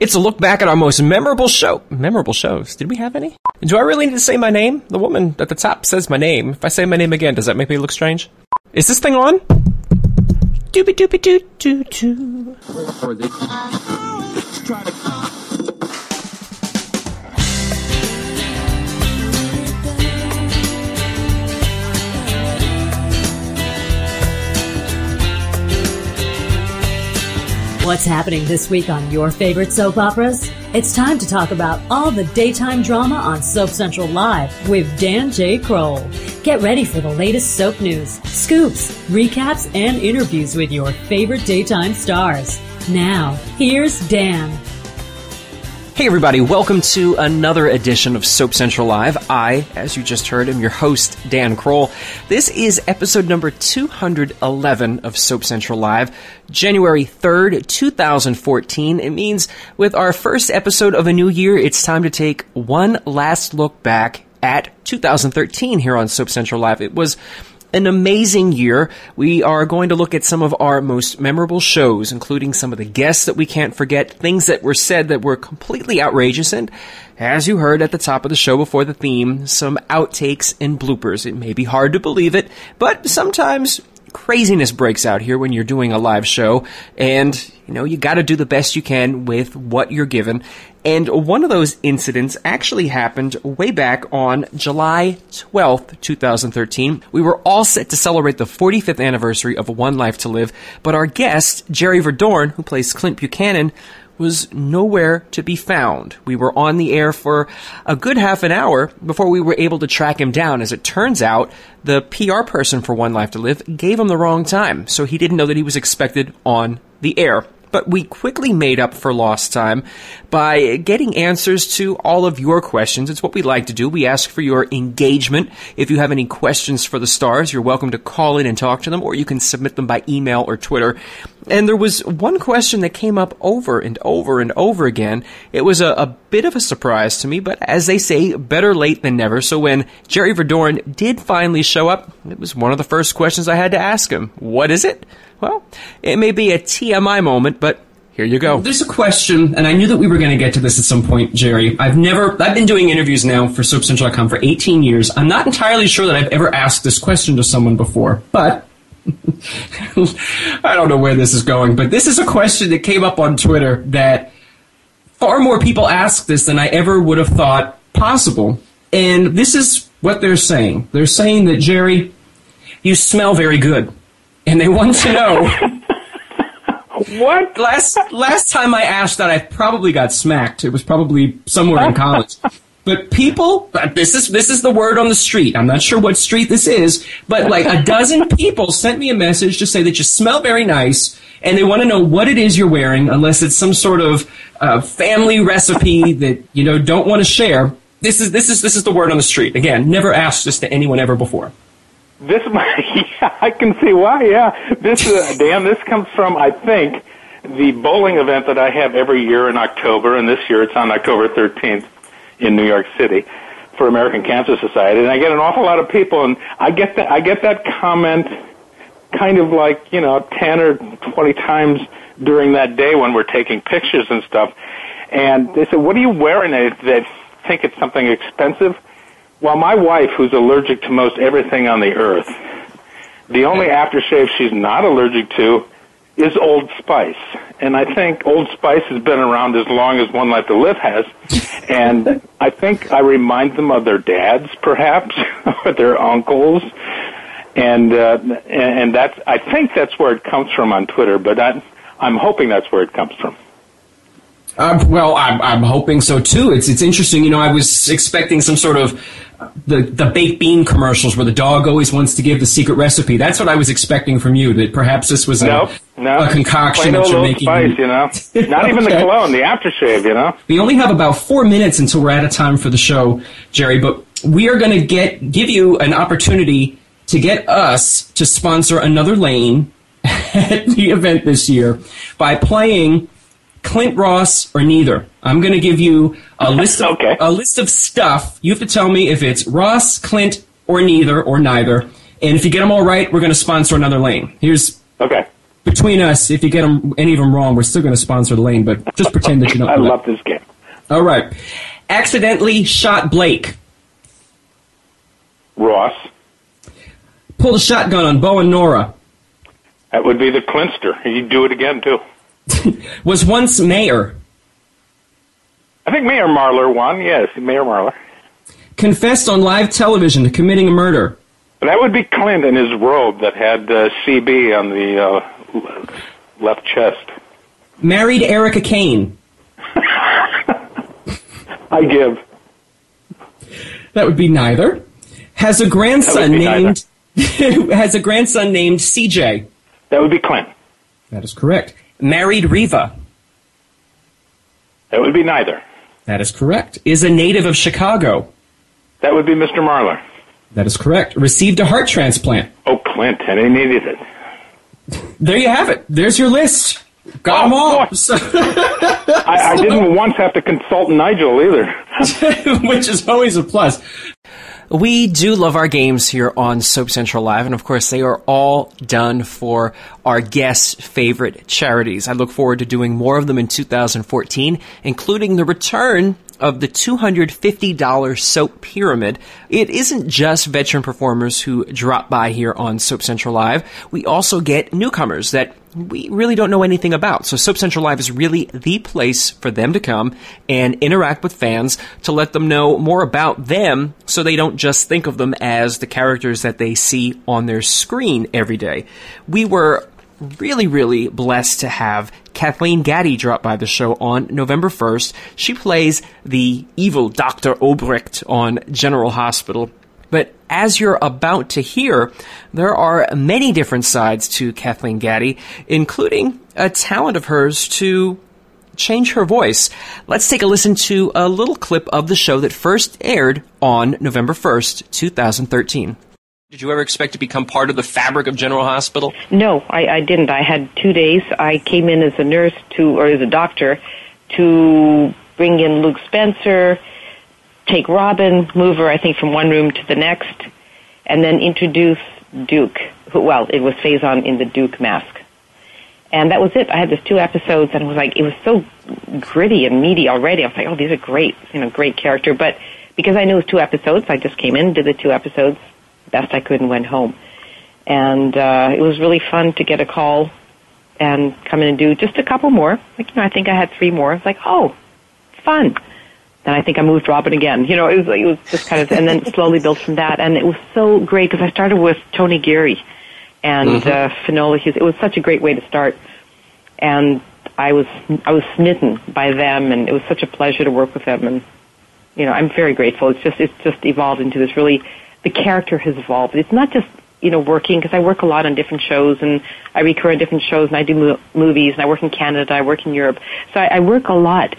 It's a look back at our most memorable show. Memorable shows. Did we have any? Do I really need to say my name? The woman at the top says my name. If I say my name again, does that make me look strange? Is this thing on? Doobie doobie doo doo doo. What's happening this week on your favorite soap operas? It's time to talk about all the daytime drama on Soap Central Live with Dan J. Kroll. Get ready for the latest soap news, scoops, recaps, and interviews with your favorite daytime stars. Now, here's Dan. Hey everybody, welcome to another edition of Soap Central Live. I, as you just heard, am your host, Dan Kroll. This is episode number 211 of Soap Central Live, January 3rd, 2014. It means with our first episode of a new year, it's time to take one last look back at 2013 here on Soap Central Live. It was an amazing year. We are going to look at some of our most memorable shows, including some of the guests that we can't forget, things that were said that were completely outrageous, and as you heard at the top of the show before the theme, some outtakes and bloopers. It may be hard to believe it, but sometimes craziness breaks out here when you're doing a live show, and you know, you gotta do the best you can with what you're given. And one of those incidents actually happened way back on July 12th, 2013. We were all set to celebrate the 45th anniversary of One Life to Live, but our guest, Jerry Verdorn, who plays Clint Buchanan, was nowhere to be found. We were on the air for a good half an hour before we were able to track him down. As it turns out, the PR person for One Life to Live gave him the wrong time, so he didn't know that he was expected on the air but we quickly made up for lost time by getting answers to all of your questions. It's what we like to do. We ask for your engagement. If you have any questions for the stars, you're welcome to call in and talk to them, or you can submit them by email or Twitter. And there was one question that came up over and over and over again. It was a, a bit of a surprise to me, but as they say, better late than never. So when Jerry Verdorn did finally show up, it was one of the first questions I had to ask him. What is it? Well, it may be a TMI moment, but here you go. There's a question, and I knew that we were going to get to this at some point, Jerry. I've never, I've been doing interviews now for SoapCentral.com for 18 years. I'm not entirely sure that I've ever asked this question to someone before, but I don't know where this is going, but this is a question that came up on Twitter that far more people ask this than I ever would have thought possible. And this is what they're saying. They're saying that, Jerry, you smell very good and they want to know. what? Last last time I asked that, I probably got smacked. It was probably somewhere in college. But people, this is this is the word on the street. I'm not sure what street this is, but like a dozen people sent me a message to say that you smell very nice, and they want to know what it is you're wearing, unless it's some sort of uh, family recipe that you know don't want to share. This is this is this is the word on the street. Again, never asked this to anyone ever before. This, yeah, I can see why. Yeah, this, uh, Dan, this comes from I think the bowling event that I have every year in October, and this year it's on October 13th in New York City for American Cancer Society, and I get an awful lot of people, and I get that I get that comment kind of like you know 10 or 20 times during that day when we're taking pictures and stuff, and they say, "What are you wearing?" They, they think it's something expensive. Well, my wife, who's allergic to most everything on the earth, the only aftershave she's not allergic to is Old Spice. And I think Old Spice has been around as long as One Life to Live has. And I think I remind them of their dads, perhaps, or their uncles. And, uh, and that's, I think that's where it comes from on Twitter, but I, I'm hoping that's where it comes from. Uh, well, I'm, I'm hoping so too. It's it's interesting. You know, I was expecting some sort of the the baked bean commercials where the dog always wants to give the secret recipe. That's what I was expecting from you. That perhaps this was a, nope, no. a concoction that you're making. Spice, you know, not even the cologne, the aftershave, you know. We only have about four minutes until we're out of time for the show, Jerry. But we are going to get give you an opportunity to get us to sponsor another lane at the event this year by playing Clint Ross or neither. I'm going to give you a list of Okay. a list of stuff. You have to tell me if it's Ross, Clint, or neither, or neither. And if you get them all right, we're going to sponsor another lane. Here's Okay. between us, if you get them, any of them wrong, we're still going to sponsor the Lane, but just pretend that you don't. I love this game. All right. Accidentally shot Blake. Ross. Pulled a shotgun on Bo and Nora. That would be the Clinster. He'd do it again too. Was once mayor. I think Mayor Marler won. Yes, Mayor Marler. Confessed on live television to committing a murder. That would be Clint in his robe that had uh, CB on the uh, left chest. Married Erica Kane. I give. That would be neither. Has a grandson That would be named has a grandson named CJ. That would be Clint. That is correct. Married Reva. That would be neither. That is correct. Is a native of Chicago. That would be Mr. Marler. That is correct. Received a heart transplant. Oh, Clint, and he needed it. There you have it. There's your list. Got them Oh, all. boy. I, I didn't once have to consult Nigel either. Which is always a plus. We do love our games here on Soap Central Live, and of course, they are all done for our guests' favorite charities. I look forward to doing more of them in 2014, including the return of the $250 soap pyramid. It isn't just veteran performers who drop by here on Soap Central Live. We also get newcomers that we really don't know anything about. So Soap Central Live is really the place for them to come and interact with fans to let them know more about them so they don't just think of them as the characters that they see on their screen every day. We were really, really blessed to have Kathleen Gati drop by the show on November 1st. She plays the evil Dr. Obrecht on General Hospital. But as you're about to hear, there are many different sides to Kathleen Gati, including a talent of hers to change her voice. Let's take a listen to a little clip of the show that first aired on November 1st, 2013. Did you ever expect to become part of the fabric of General Hospital? No, I, I didn't. I had two days. I came in as a nurse to, or as a doctor, to bring in Luke Spencer, take Robin, move her, I think, from one room to the next, and then introduce Duke. Who, well, it was Faison in the Duke mask. And that was it. I had those two episodes, and it was like it was so gritty and meaty already. I was like, oh, these are great, you know, great character. But because I knew it was two episodes, I just came in, did the two episodes, best I could, and went home. And uh, it was really fun to get a call and come in and do just a couple more. Like, you know, I think I had three more. It's like, oh, fun. Then I think I moved Robin again. You know, it was it was just kind of, and then slowly built from that. And it was so great because I started with Tony Geary and uh, Finola Hughes. It was such a great way to start. And I was, I was smitten by them and it was such a pleasure to work with them. And, you know, I'm very grateful. It's just, it's just evolved into this really, the character has evolved. It's not just you know, working because I work a lot on different shows and I recur on different shows and I do mo- movies and I work in Canada, I work in Europe. So I, I work a lot,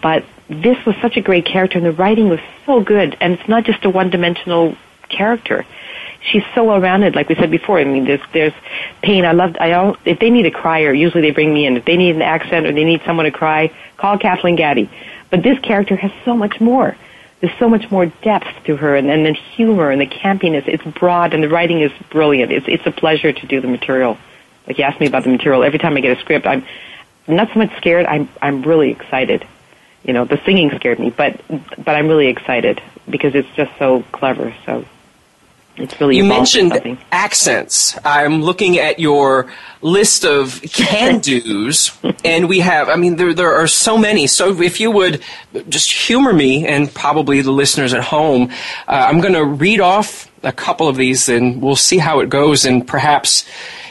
but this was such a great character and the writing was so good and it's not just a one-dimensional character. She's so well-rounded, like we said before. I mean, there's there's pain. I loved. I al- if they need a crier, usually they bring me in. If they need an accent or they need someone to cry, call Kathleen Gati. But this character has so much more there's so much more depth to her and, and the humor and the campiness. It's broad and the writing is brilliant. It's, it's a pleasure to do the material. Like you asked me about the material. Every time I get a script, I'm not so much scared. I'm, I'm really excited. You know, the singing scared me, but, but I'm really excited because it's just so clever. So it's really You mentioned something. accents. I'm looking at your list of can do's, and we have, I mean, there, there are so many. So if you would just humor me and probably the listeners at home, uh, I'm going to read off a couple of these and we'll see how it goes. And perhaps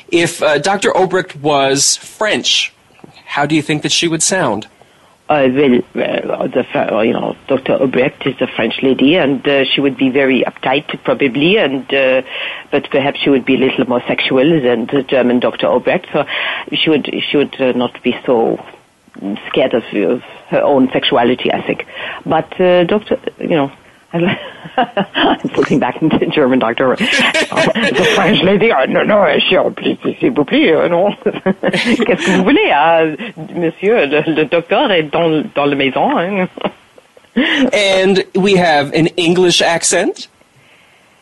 if uh, Dr. Obrecht was French, how do you think that she would sound? Uh, well, uh, the, uh, you know, Dr. Obrecht is a French lady, and uh, she would be very uptight, probably, and uh, but perhaps she would be a little more sexual than the German Dr. Obrecht. So she would she would uh, not be so scared of, of her own sexuality, I think. But uh, Dr. You know. I'm flipping back into German doctor. the French lady, oh, non, non, eh, s'il vous plaît, non. Qu'est-ce que vous voulez, monsieur? Le, le docteur est dans, dans la maison. Hein? And we have an English accent.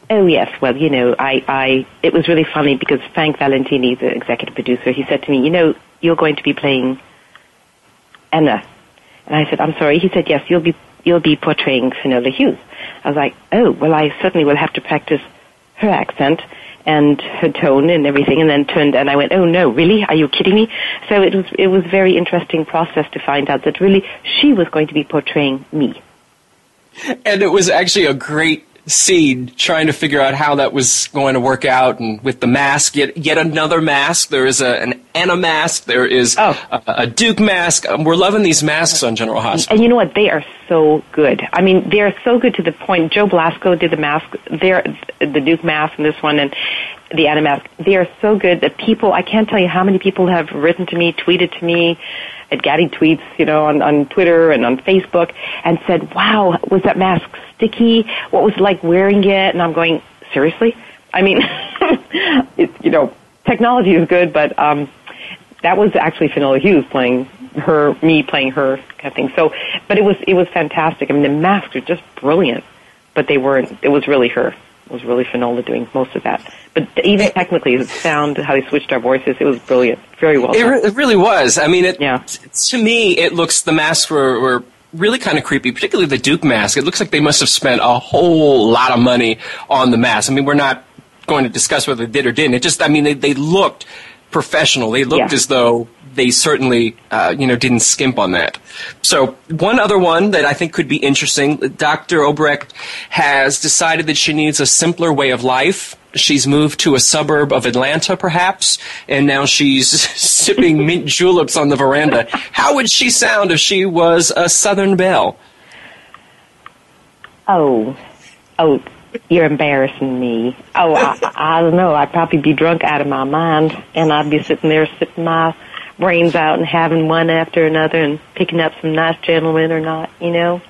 Oh yes, well, you know, I, I, it was really funny because Frank Valentini, the executive producer, he said to me, you know, you're going to be playing Anna. And I said, I'm sorry. He said, yes, you'll be, you'll be portraying Finola Hughes. I was like, oh, well, I certainly will have to practice her accent and her tone and everything and then turned and I went, oh no, really? Are you kidding me? So it was, it was a very interesting process to find out that really she was going to be portraying me. And it was actually a great scene trying to figure out how that was going to work out and with the mask yet yet another mask. There is a, an Anna mask. There is oh. a, a, Duke mask. Um, we're loving these masks on General Hospital. and you know what? They are so good. I mean they are so good to the point. Joe Blasco did the mask there the Duke mask and this one and the Anna mask. They are so good that people I can't tell you how many people have written to me tweeted to me at Gati tweets, you know, on, on Twitter and on Facebook and said, wow, was that mask sticky? What was it like wearing it? And I'm going, seriously? I mean, it, you know, technology is good, but, um, that was actually Finola Hughes playing her, me playing her kind of thing. So, but it was, it was fantastic. I mean, the masks are just brilliant, but they weren't, it was really her. Was really Finola doing most of that. But even technically, the sound, how they switched our voices, it was brilliant. Very well it, re- it, really was. I mean, it, yeah. to me, it looks, the masks were, were really kind of creepy, particularly the Duke mask. It looks like they must have spent a whole lot of money on the mask. I mean, we're not going to discuss whether they did or didn't. It just, I mean, they, they looked professional. They looked yeah. as though they certainly, uh, you know, didn't skimp on that. So one other one that I think could be interesting, Dr. Obrecht has decided that she needs a simpler way of life. She's moved to a suburb of Atlanta, perhaps, and now she's sipping mint juleps on the veranda. How would she sound if she was a Southern belle? Oh, oh, you're embarrassing me. Oh, I, I don't know. I'd probably be drunk out of my mind, and I'd be sitting there sipping my brains out and having one after another and picking up some nice gentlemen or not, you know?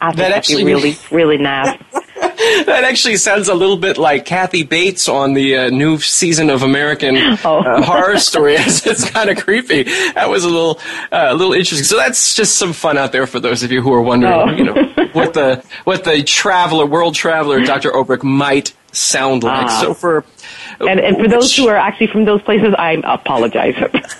I think that that'd actually be really, really nice. that actually sounds a little bit like Kathy Bates on the uh, new season of American oh. uh, Horror Story. it's, it's kind of creepy. That was a little, uh, a little interesting. So that's just some fun out there for those of you who are wondering, oh. you know, what the what the traveler, world traveler, Dr. Obrecht might sound like. Ah. so for and, and for those who are actually from those places, I apologize.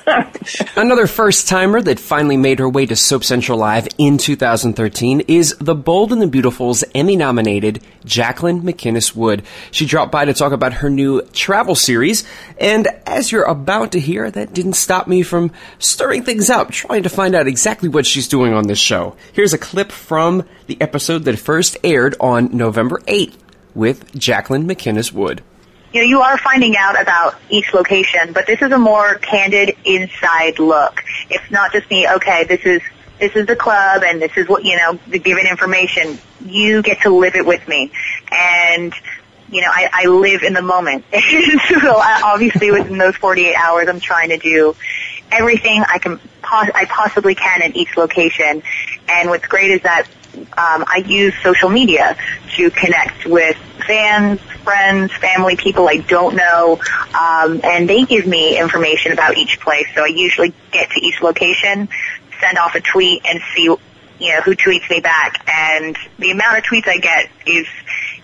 Another first timer that finally made her way to Soap Central Live in 2013 is The Bold and the Beautiful's Emmy nominated Jacqueline MacInnes Wood. She dropped by to talk about her new travel series, and as you're about to hear, that didn't stop me from stirring things up, trying to find out exactly what she's doing on this show. Here's a clip from the episode that first aired on November 8th with Jacqueline MacInnes Wood you know, you are finding out about each location, but this is a more candid inside look. It's not just me, okay, this is, this is the club and this is what, you know, the given information. You get to live it with me. And, you know, I, I live in the moment. so obviously within those 48 hours, I'm trying to do everything I can, pos- I possibly can in each location. And what's great is that um, I use social media to connect with fans, friends, family, people I don't know, um, and they give me information about each place. So I usually get to each location, send off a tweet, and see you know who tweets me back. And the amount of tweets I get is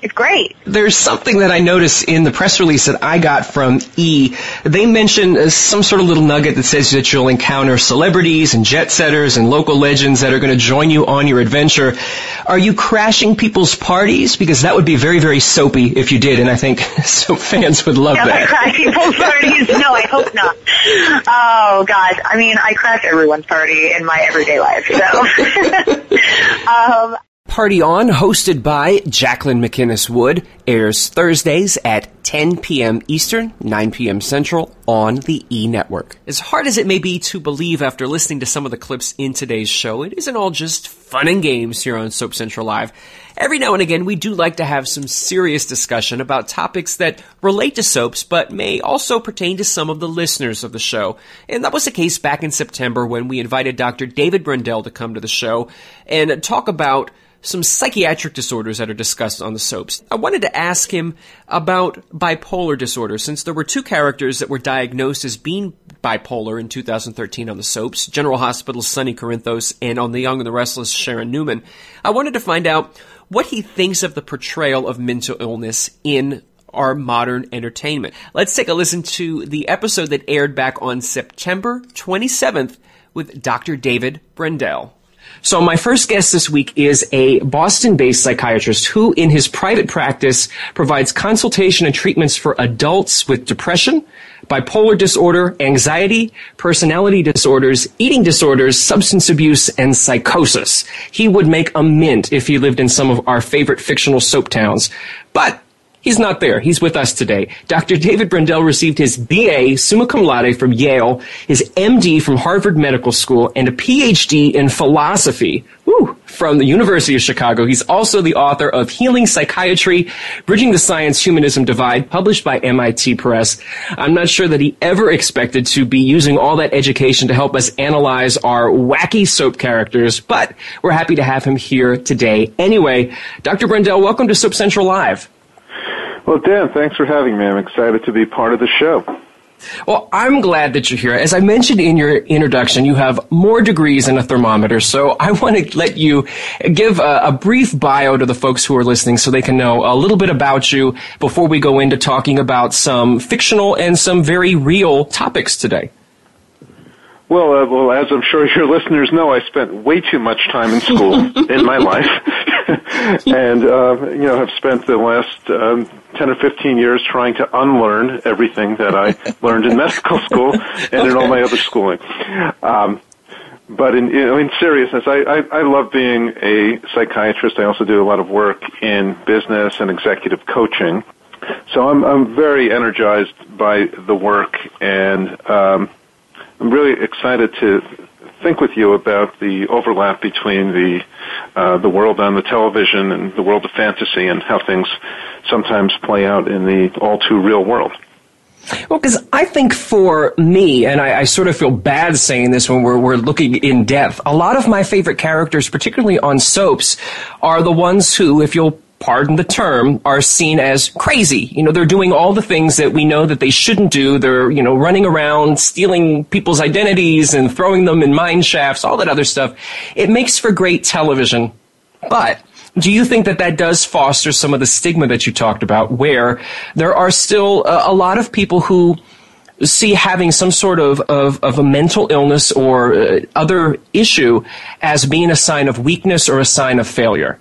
it's great. There's something that I noticed in the press release that I got from E. They mentioned uh, some sort of little nugget that says that you'll encounter celebrities and jet setters and local legends that are going to join you on your adventure. Are you crashing people's parties? Because that would be very, very soapy if you did, and I think so fans would love yeah, that. crash people's parties? No, I hope not. Oh God, I mean, I crash everyone's party in my everyday life. So, um, Party On, hosted by Jacqueline MacInnes Wood, airs Thursdays at 10 p.m. Eastern, 9 p.m. Central on the E Network. As hard as it may be to believe after listening to some of the clips in today's show, it isn't all just fun and games here on Soap Central Live. Every now and again, we do like to have some serious discussion about topics that relate to soaps, but may also pertain to some of the listeners of the show. And that was the case back in September when we invited Dr. David Brendel to come to the show and talk about some psychiatric disorders that are discussed on the soaps. I wanted to ask him about bipolar disorder since there were two characters that were diagnosed as being bipolar in 2013 on the soaps, General Hospital's Sonny Corinthos and on The Young and the Restless Sharon Newman. I wanted to find out what he thinks of the portrayal of mental illness in our modern entertainment. Let's take a listen to the episode that aired back on September 27th with Dr. David Brendel. So my first guest this week is a Boston-based psychiatrist who, in his private practice, provides consultation and treatments for adults with depression, bipolar disorder, anxiety, personality disorders, eating disorders, substance abuse, and psychosis. He would make a mint if he lived in some of our favorite fictional soap towns. But He's not there. He's with us today. Dr. David Brendel received his BA summa cum laude from Yale, his MD from Harvard Medical School, and a PhD in philosophy woo, from the University of Chicago. He's also the author of Healing Psychiatry, Bridging the Science-Humanism Divide, published by MIT Press. I'm not sure that he ever expected to be using all that education to help us analyze our wacky soap characters, but we're happy to have him here today. Anyway, Dr. Brendel, welcome to Soap Central Live. Well, Dan, thanks for having me. I'm excited to be part of the show. Well, I'm glad that you're here. As I mentioned in your introduction, you have more degrees than a thermometer, so I want to let you give a, a, brief bio to the folks who are listening so they can know a little bit about you before we go into talking about some fictional and some very real topics today. Well, uh, well, as I'm sure your listeners know, I spent way too much time in school in my life, and uh, you know have spent the last um, 10 or 15 years trying to unlearn everything that I learned in medical school and in all my other schooling. Um, but in, you know, in seriousness, I, I, I love being a psychiatrist. I also do a lot of work in business and executive coaching. So I'm, I'm very energized by the work and, um, I'm really excited to think with you about the overlap between the uh, the world on the television and the world of fantasy and how things sometimes play out in the all too real world. Well, because I think for me, and I, I, sort of feel bad saying this when we're, we're looking in depth, a lot of my favorite characters, particularly on soaps, are the ones who, if you'll pardon the term, are seen as crazy. You know, they're doing all the things that we know that they shouldn't do. They're, you know, running around, stealing people's identities and throwing them in mine shafts, all that other stuff. It makes for great television. But do you think that that does foster some of the stigma that you talked about where there are still a, a lot of people who see having some sort of, of, of a mental illness or uh, other issue as being a sign of weakness or a sign of failure?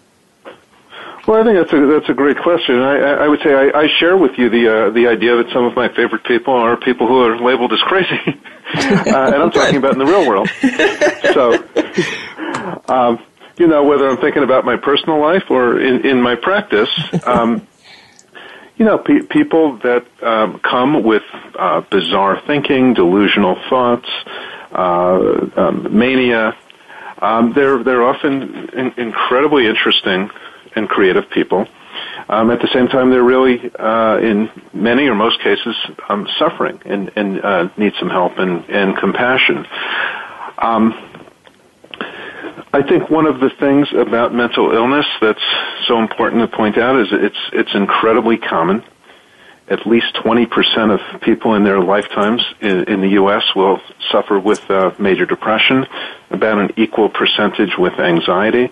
Well, I think that's a that's a great question. I, I would say I, I share with you the uh, the idea that some of my favorite people are people who are labeled as crazy, uh, and I'm talking about in the real world. So, um, you know, whether I'm thinking about my personal life or in in my practice, um, you know, pe- people that um, come with uh, bizarre thinking, delusional thoughts, uh, um, mania. Um, they're they're often in- incredibly interesting and creative people. Um, at the same time, they're really, uh, in many or most cases, um, suffering and, and uh, need some help and, and compassion. Um, I think one of the things about mental illness that's so important to point out is it's it's incredibly common. At least 20% of people in their lifetimes in, in the U.S. will suffer with uh, major depression, about an equal percentage with anxiety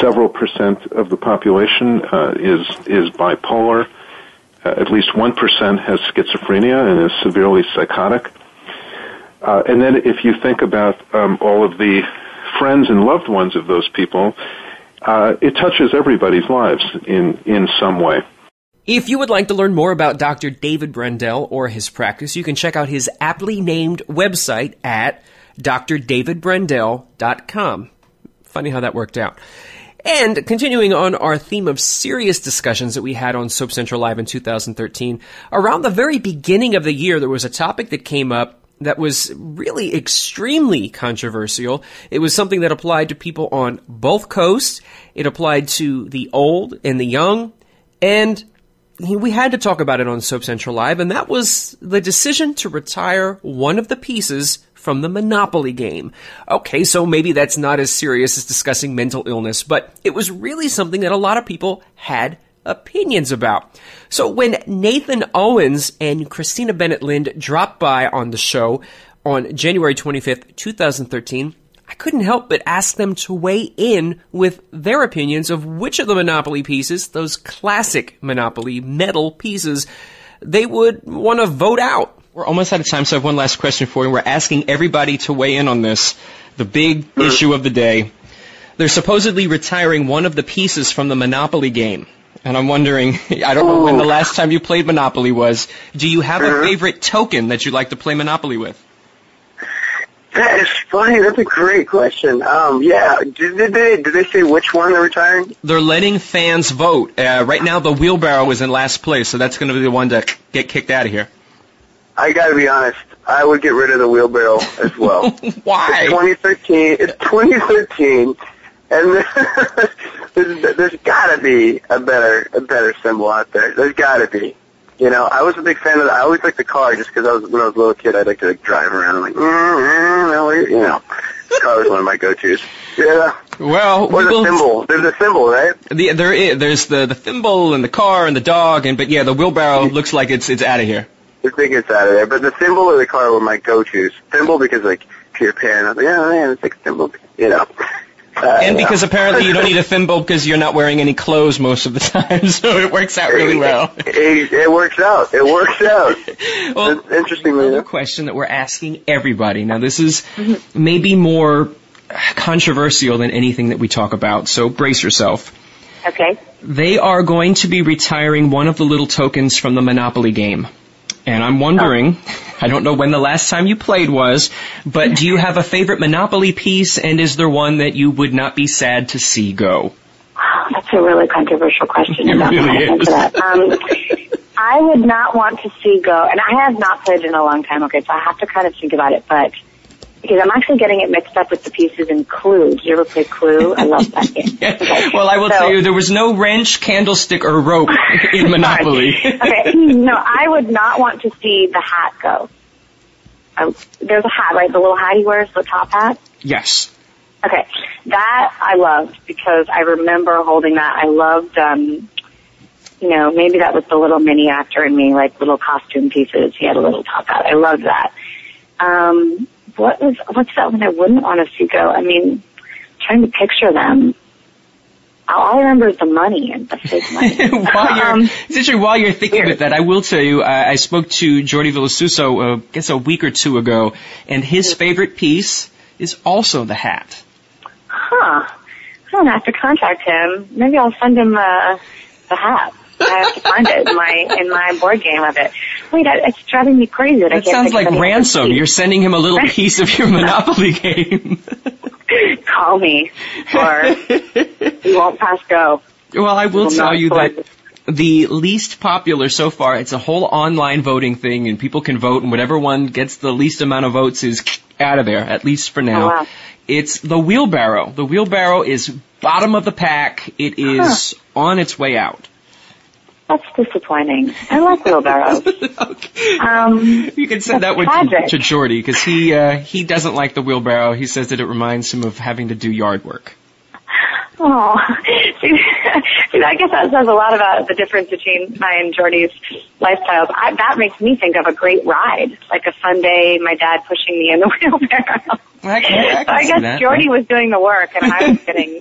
several percent of the population uh, is is bipolar. Uh, at least one percent has schizophrenia and is severely psychotic. Uh, and then, if you think about um, all of the friends and loved ones of those people, uh, it touches everybody's lives in in some way. If you would like to learn more about Dr. David Brendel or his practice, you can check out his aptly named website at drdavidbrendel.com. Funny how that worked out. And continuing on our theme of serious discussions that we had on Soap Central Live in 2013, around the very beginning of the year, there was a topic that came up that was really extremely controversial. It was something that applied to people on both coasts. It applied to the old and the young. And we had to talk about it on Soap Central Live, and that was the decision to retire one of the pieces from the Monopoly game. Okay, so maybe that's not as serious as discussing mental illness, but it was really something that a lot of people had opinions about. So when Nathan Owens and Christina Bennett Lind dropped by on the show on January 25th, 2013, I couldn't help but ask them to weigh in with their opinions of which of the Monopoly pieces, those classic Monopoly metal pieces, they would want to vote out. We're almost out of time, so I have one last question for you. We're asking everybody to weigh in on this, the big issue of the day. They're supposedly retiring one of the pieces from the Monopoly game. And I'm wondering, I don't know when the last time you played Monopoly was. Do you have a favorite token that you like to play Monopoly with? That is funny. That's a great question. Um, yeah. Did, did they did they say which one they're retiring? They're letting fans vote. Uh, right now, the wheelbarrow is in last place, so that's going to be the one to get kicked out of here. I got to be honest. I would get rid of the wheelbarrow as well. Why? It's 2013. It's 2013, and there's, there's got to be a better a better symbol out there. There's got to be. You know, I was a big fan of. The, I always liked the car just because I was when I was a little kid. I liked to like drive around and like, mm-hmm, you know, the car was one of my go-tos. Yeah. Well, Or we the will-. There's a symbol, right? The, there is, there's the, the thimble and the car and the dog, and but yeah, the wheelbarrow looks like it's it's out of here. I biggest out of there. But the symbol or the car were my go-tos. Symbol because like Peter Pan. I was like, yeah, man, it's like symbol. You know. Uh, And because know. apparently you don't need a thimble because you're not wearing any clothes most of the time, so it works out really well. It, it works out. It works out. Well, It's interestingly Another enough. question that we're asking everybody. Now, this is maybe more controversial than anything that we talk about, so brace yourself. Okay. They are going to be retiring one of the little tokens from the Monopoly game. And I'm wondering, I don't know when the last time you played was, but do you have a favorite Monopoly piece and is there one that you would not be sad to see go? That's a really controversial question. It really is. answer that. Um, I would not want to see go, and I have not played in a long time. Okay, so I have to kind of think about it, but because I'm actually getting it mixed up with the pieces in Clue. Did you ever play Clue? I love that game. Okay. Well, I will So- tell you, there was no wrench, candlestick, or rope in Monopoly. okay, no, I would not want to see the hat go. I, there's a hat, right? The little hat he wears, the top hat. yes. Okay, that I loved because I remember holding that. I loved, um, you know, maybe that was the little mini actor in me, like little costume pieces. He had a little top hat. I loved that. Um, what was what's that one I wouldn't want to see go? I mean, trying to picture them. All I remember is the money and the fake money. while you're, Um, essentially, while you're thinking about that, I will tell you, uh, I spoke to Jordi Villasuso, uh, I guess a week or two ago, and his favorite piece is also the hat. Huh. I don't have to contact him. Maybe I'll send him uh, the hat. I have to find it in my in my board game of it. Wait, I, it's driving me crazy that I That sounds like of any other ransom. You're sending him a little piece of your Monopoly game. Call me, or you won't pass go. well, I will Will tell you that the least popular so far, it's a whole online voting thing, and people can vote, and whatever one gets the least amount of votes is out of there, at least for now. Oh, wow. It's the wheelbarrow. The wheelbarrow is bottom of the pack. It is on its way out. That's disappointing. I like wheelbarrows. Um, You can send that one to, tragic. to Jordi because he uh, he doesn't like the wheelbarrow. He says that it reminds him of having to do yard work. Oh, see, see, I guess that says a lot about the difference between my and Jordi's lifestyles. I, that makes me think of a great ride, like a fun day, my dad pushing me in the wheelbarrow. I can, I So can I see guess that. Jordy was doing the work and I was getting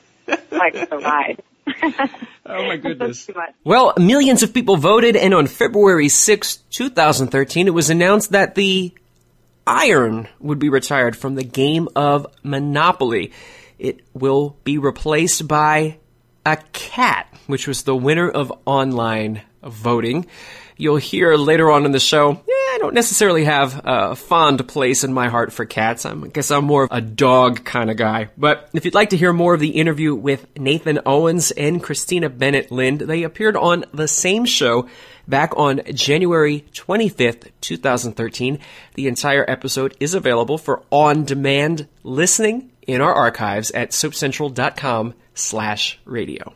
like the ride. Oh my goodness. Well, millions of people voted, and on February 6, 2013, it was announced that the iron would be retired from the game of Monopoly. It will be replaced by a cat, which was the winner of online voting. You'll hear later on in the show, yeah, I don't necessarily have a fond place in my heart for cats. I'm, I guess I'm more of a dog kind of guy. But if you'd like to hear more of the interview with Nathan Owens and Christina Bennett Lind, they appeared on the same show back on January 25th, 2013. The entire episode is available for on-demand listening in our archives at soapcentral.com slash radio.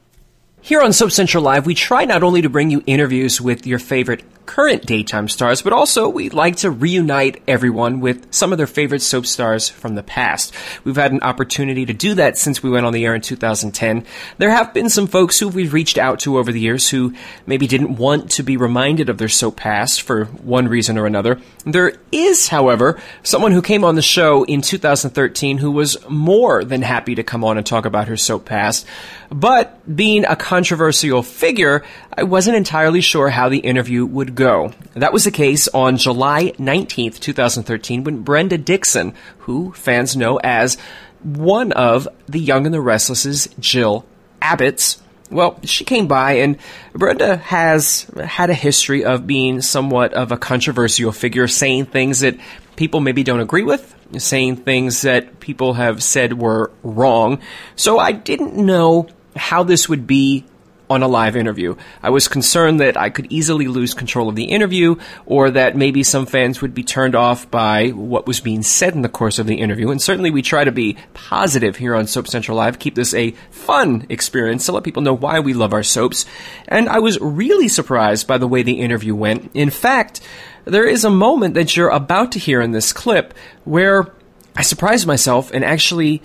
Here on Soap Central Live, we try not only to bring you interviews with your favorite current daytime stars, but also we'd like to reunite everyone with some of their favorite soap stars from the past. We've had an opportunity to do that since we went on the air in 2010. There have been some folks who we've reached out to over the years who maybe didn't want to be reminded of their soap past for one reason or another. There is, however, someone who came on the show in 2013 who was more than happy to come on and talk about her soap past. But being a controversial figure, I wasn't entirely sure how the interview would go. That was the case on July 19th, 2013, when Brenda Dickson, who fans know as one of the Young and the Restless's Jill Abbott's, well, she came by, and Brenda has had a history of being somewhat of a controversial figure, saying things that people maybe don't agree with, saying things that people have said were wrong. So I didn't know how this would be on a live interview. I was concerned that I could easily lose control of the interview or that maybe some fans would be turned off by what was being said in the course of the interview. And certainly we try to be positive here on Soap Central Live, keep this a fun experience to let people know why we love our soaps. And I was really surprised by the way the interview went. In fact, there is a moment that you're about to hear in this clip where I surprised myself and actually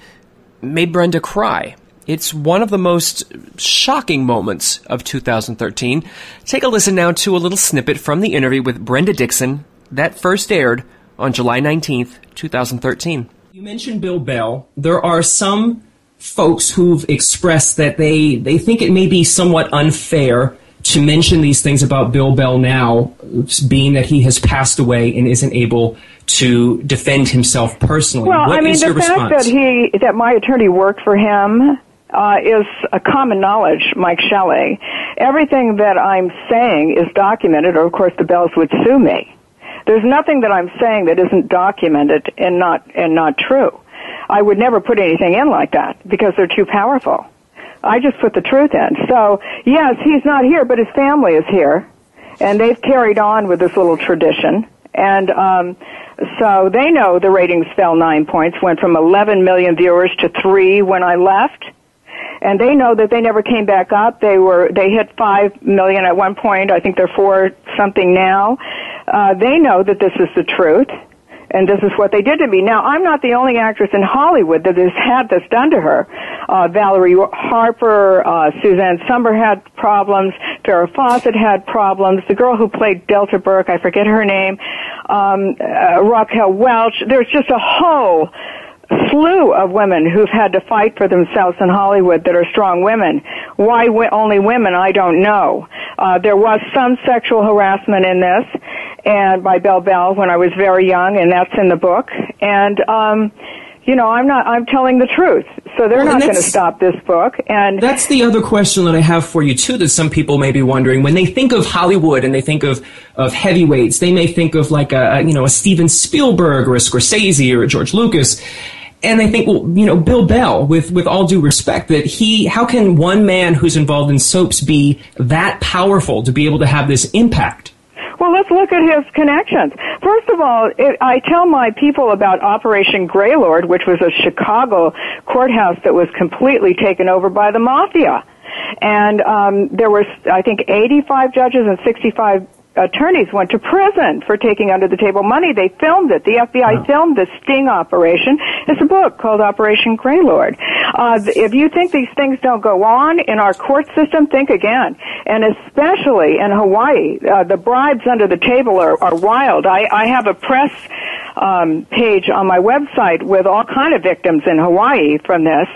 made Brenda cry. It's one of the most shocking moments of 2013. Take a listen now to a little snippet from the interview with Brenda Dickson that first aired on July 19th, 2013. You mentioned Bill Bell. There are some folks who've expressed that they, they think it may be somewhat unfair to mention these things about Bill Bell now, being that he has passed away and isn't able to defend himself personally. Well, What I mean, is the your fact response? that he that my attorney worked for him uh, is a common knowledge, Mike Shelley. Everything that I'm saying is documented, or of course the Bells would sue me. There's nothing that I'm saying that isn't documented and not and not true. I would never put anything in like that because they're too powerful. I just put the truth in. So yes, he's not here, but his family is here, and they've carried on with this little tradition. And um, so they know the ratings fell nine points, went from 11 million viewers to three when I left. And they know that they never came back up. They were they hit five million at one point. I think they're four something now. Uh, they know that this is the truth, and this is what they did to me. Now I'm not the only actress in Hollywood that has had this done to her. Uh, Valerie Harper, uh, Suzanne Summer had problems. Farrah Fawcett had problems. The girl who played Delta Burke, I forget her name. Um, uh, Raquel Welch. There's just a whole slew of women who've had to fight for themselves in Hollywood that are strong women. Why only women? I don't know. Uh, there was some sexual harassment in this, and by Belle Bell when I was very young, and that's in the book. And um, you know, I'm not. I'm telling the truth, so they're Well, not going to stop this book. And That's the other question that I have for you too. That some people may be wondering when they think of Hollywood and they think of of heavyweights, they may think of like a you know a Steven Spielberg or a Scorsese or a George Lucas, and they think, well, you know, Bill Bell. With with all due respect, that he, how can one man who's involved in soaps be that powerful to be able to have this impact? Well, let's look at his connections. First of all, it, I tell my people about Operation Greylord, which was a Chicago courthouse that was completely taken over by the mafia. And um, there were, I think, 85 judges and 65 attorneys went to prison for taking under the table money. They filmed it. The FBI filmed the sting operation. It's a book called Operation Greylord. Uh, if you think these things don't go on in our court system, think again. And especially in Hawaii, uh, the bribes under the table are, are wild. I, I have a press um, page on my website with all kind of victims in Hawaii from this,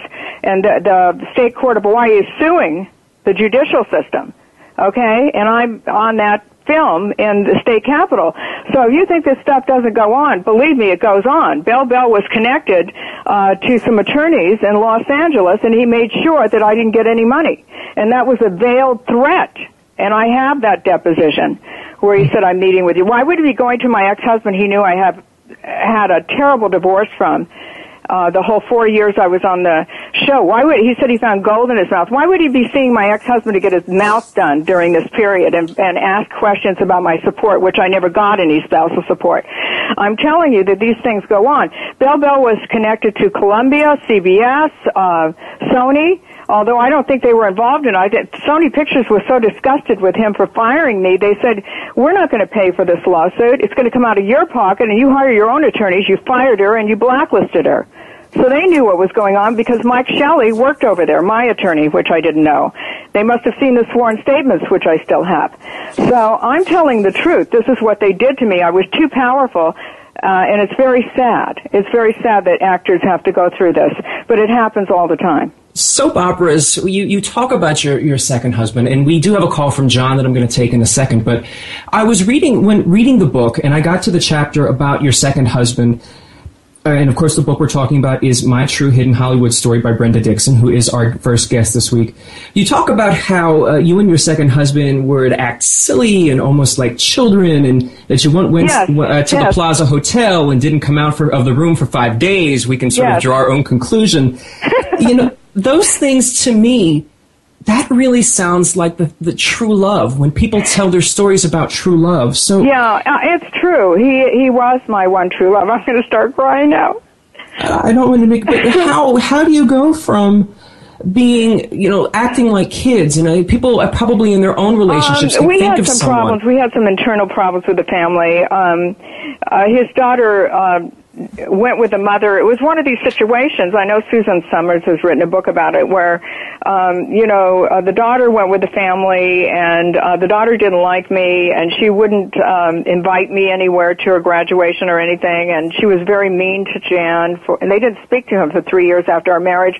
and the, the state court of Hawaii is suing the judicial system. Okay, and I'm on that film in the state capitol. So if you think this stuff doesn't go on, believe me, it goes on. Bell Bell was connected uh, to some attorneys in Los Angeles, and he made sure that I didn't get any money, and that was a veiled threat. And I have that deposition where he said, "I'm meeting with you." Why would he be going to my ex-husband? He knew I have had a terrible divorce from. Uh, the whole four years I was on the show? Why would he said he found gold in his mouth? Why would he be seeing my ex-husband to get his mouth done during this period and, and ask questions about my support, which I never got any spousal support? I'm telling you that these things go on. Bell Bell was connected to Columbia, CBS, uh, Sony. Although I don't think they were involved in it, Sony Pictures was so disgusted with him for firing me. They said, "We're not going to pay for this lawsuit. It's going to come out of your pocket, and you hire your own attorneys. You fired her and you blacklisted her." So they knew what was going on because Mike Shelley worked over there, my attorney, which I didn't know. They must have seen the sworn statements, which I still have. So I'm telling the truth. This is what they did to me. I was too powerful. Uh, and it's very sad. It's very sad that actors have to go through this, but it happens all the time soap operas you, you talk about your, your second husband and we do have a call from john that i'm going to take in a second but i was reading when reading the book and i got to the chapter about your second husband and of course, the book we're talking about is My True Hidden Hollywood Story by Brenda Dickson, who is our first guest this week. You talk about how uh, you and your second husband would act silly and almost like children, and that you went, went yes. uh, to yes. the Plaza Hotel and didn't come out for, of the room for five days. We can sort yes. of draw our own conclusion. you know, those things to me that really sounds like the, the true love when people tell their stories about true love. So yeah, uh, it's true. He he was my one true love. I'm going to start crying now. I don't want to make. But how how do you go from being you know acting like kids? You know, people are probably in their own relationships. Um, we think had of some someone. problems. We had some internal problems with the family. Um, uh, his daughter. Uh, went with the mother. It was one of these situations. I know Susan Summers has written a book about it where, um, you know, uh, the daughter went with the family and uh, the daughter didn't like me and she wouldn't um, invite me anywhere to her graduation or anything and she was very mean to Jan for, and they didn't speak to him for three years after our marriage.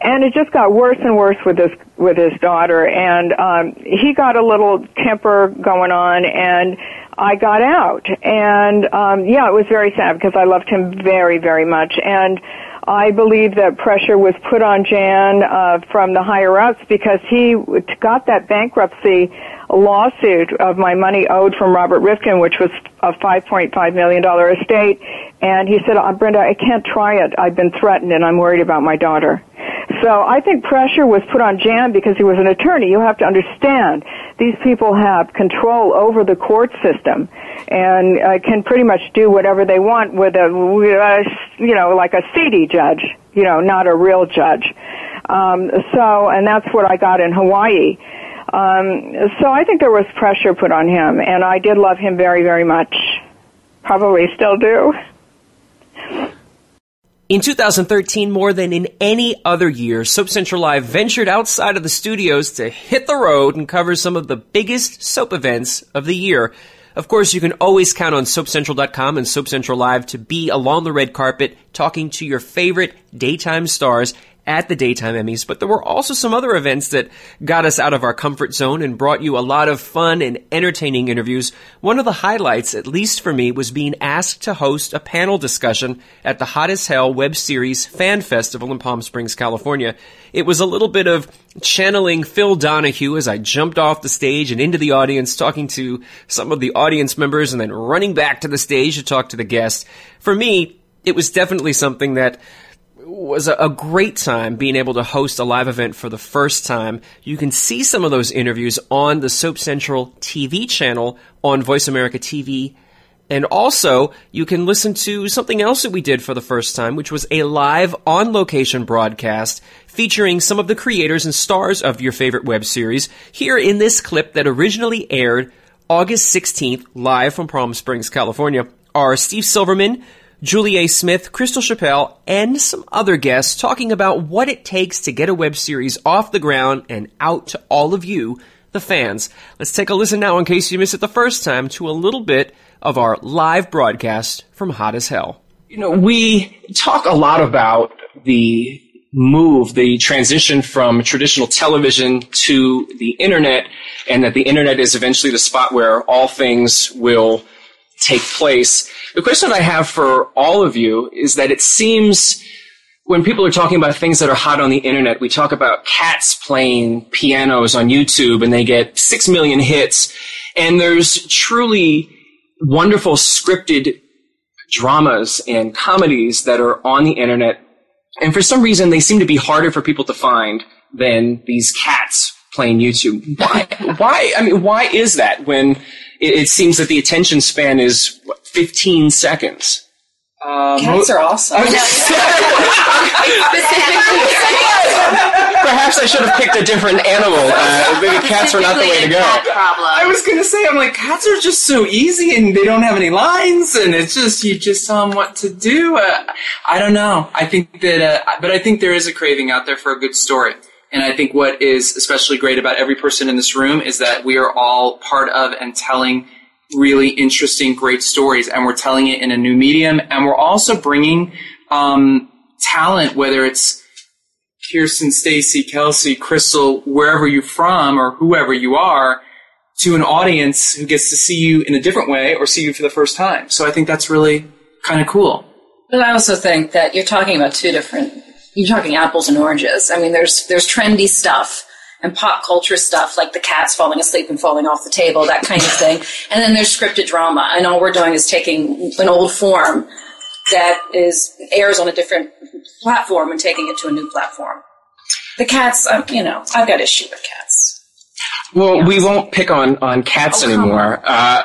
And it just got worse and worse with this with his daughter, and um, he got a little temper going on, and I got out. And um, yeah, it was very sad because I loved him very, very much. And I believe that pressure was put on Jan uh, from the higher ups because he got that bankruptcy lawsuit of my money owed from Robert Rifkin, which was a $5.5 million estate. And he said, oh, Brenda, I can't try it. I've been threatened and I'm worried about my daughter. So I think pressure was put on Jan because he was an attorney. You have to understand these people have control over the court system and uh, can pretty much do whatever they want with a, you know, like a seedy judge, you know, not a real judge. Um, so, and that's what I got in Hawaii. Um, so I think there was pressure put on him, and I did love him very, very much. Probably still do. In 2013, more than in any other year, Soap Central Live ventured outside of the studios to hit the road and cover some of the biggest soap events of the year. Of course, you can always count on SoapCentral.com and Soap Central Live to be along the red carpet talking to your favorite daytime stars at the Daytime Emmys, but there were also some other events that got us out of our comfort zone and brought you a lot of fun and entertaining interviews. One of the highlights, at least for me, was being asked to host a panel discussion at the Hot as Hell web series Fan Festival in Palm Springs, California. It was a little bit of channeling Phil Donahue as I jumped off the stage and into the audience, talking to some of the audience members and then running back to the stage to talk to the guests. For me, it was definitely something that was a, great time being able to host a live event for the first time. You can see some of those interviews on the Soap Central TV channel on Voice America TV. And also, you can listen to something else that we did for the first time, which was a live on location broadcast featuring some of the creators and stars of your favorite web series here in this clip that originally aired August 16th live from Palm Springs, California are Steve Silverman, Julie A. Smith, Crystal Chappell, and some other guests talking about what it takes to get a web series off the ground and out to all of you, the fans. Let's take a listen now, in case you missed it the first time, to a little bit of our live broadcast from Hot as Hell. You know, we talk a lot about the move, the transition from traditional television to the internet, and that the internet is eventually the spot where all things will take place. The question I have for all of you is that it seems when people are talking about things that are hot on the internet, we talk about cats playing pianos on YouTube and they get six million hits. And there's truly wonderful scripted dramas and comedies that are on the internet and for some reason they seem to be harder for people to find than these cats playing YouTube. Why? why? I mean, why is that when it, it seems that the attention span is what, 15 seconds? Um, Cats are awesome. Perhaps I should have picked a different animal. Uh, maybe cats are not the way to go. I was gonna say, I'm like, cats are just so easy and they don't have any lines, and it's just you just tell them what to do. Uh, I don't know. I think that, uh, but I think there is a craving out there for a good story. And I think what is especially great about every person in this room is that we are all part of and telling really interesting, great stories, and we're telling it in a new medium, and we're also bringing um, talent, whether it's Kirsten, Stacy, Kelsey, Crystal, wherever you're from or whoever you are, to an audience who gets to see you in a different way or see you for the first time. So I think that's really kind of cool. But I also think that you're talking about two different. You're talking apples and oranges. I mean, there's there's trendy stuff and pop culture stuff like the cats falling asleep and falling off the table, that kind of thing. And then there's scripted drama, and all we're doing is taking an old form that is airs on a different platform and taking it to a new platform. The cats, um, you know, I've got issue with cats. Well, we won't pick on, on cats Oh, anymore. Uh,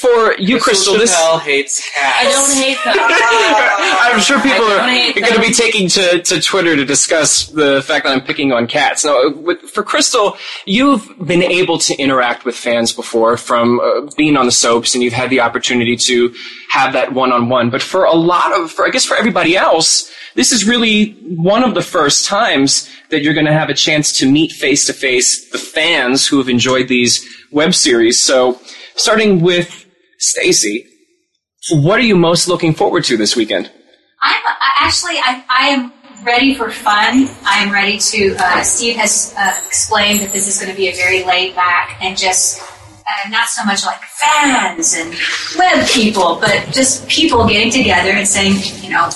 for you, Crystal, this. Hates cats. I don't hate them. I'm sure people are don't going to be taking to, to Twitter to discuss the fact that I'm picking on cats. Now, uh, with, for Crystal, you've been able to interact with fans before from uh, being on the soaps, and you've had the opportunity to have that one-on-one. But for a lot of, for, I guess for everybody else, this is really one of the first times that you're going to have a chance to meet face to face the fans who have enjoyed these web series. So, starting with Stacy, what are you most looking forward to this weekend? I'm actually I, I am ready for fun. I am ready to. Uh, Steve has uh, explained that this is going to be a very laid back and just uh, not so much like fans and web people, but just people getting together and saying, you know,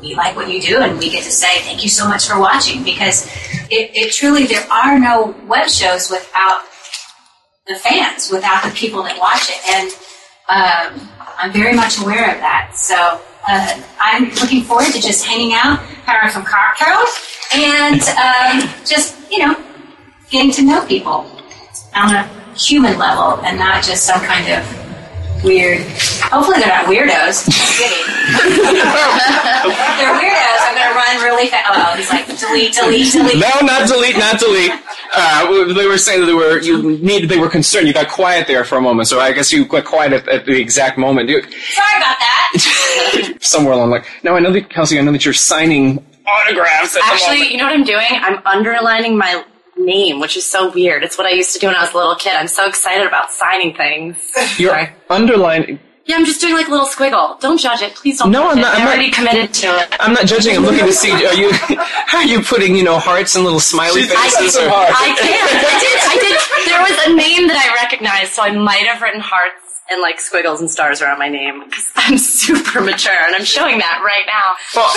we like what you do, and we get to say thank you so much for watching because it, it truly there are no web shows without the fans, without the people that watch it, and um, I'm very much aware of that. So uh, I'm looking forward to just hanging out, having some cocktails, and um, just you know getting to know people on a human level, and not just some kind of weird. Hopefully, they're not weirdos. I'm kidding. if they're weirdos, I'm going to run really fast. Oh, he's like delete, delete, delete. No, not delete, not delete. Uh, they were saying that they were you needed. They were concerned. You got quiet there for a moment, so I guess you got quiet at, at the exact moment. You, Sorry about that. somewhere along like, no, I know that Kelsey. I know that you're signing autographs. At Actually, moment. you know what I'm doing? I'm underlining my name, which is so weird. It's what I used to do when I was a little kid. I'm so excited about signing things. you're underlining. Yeah, I'm just doing like a little squiggle. Don't judge it. Please don't No, judge I'm it. not- I'm not- already committed to it. I'm not judging. I'm looking to see. Are you are you putting you know hearts and little smiley I, faces? or- I can't. I did. I did. There was a name that I recognized, so I might have written hearts and like squiggles and stars around my name because I'm super mature and I'm showing that right now. Well,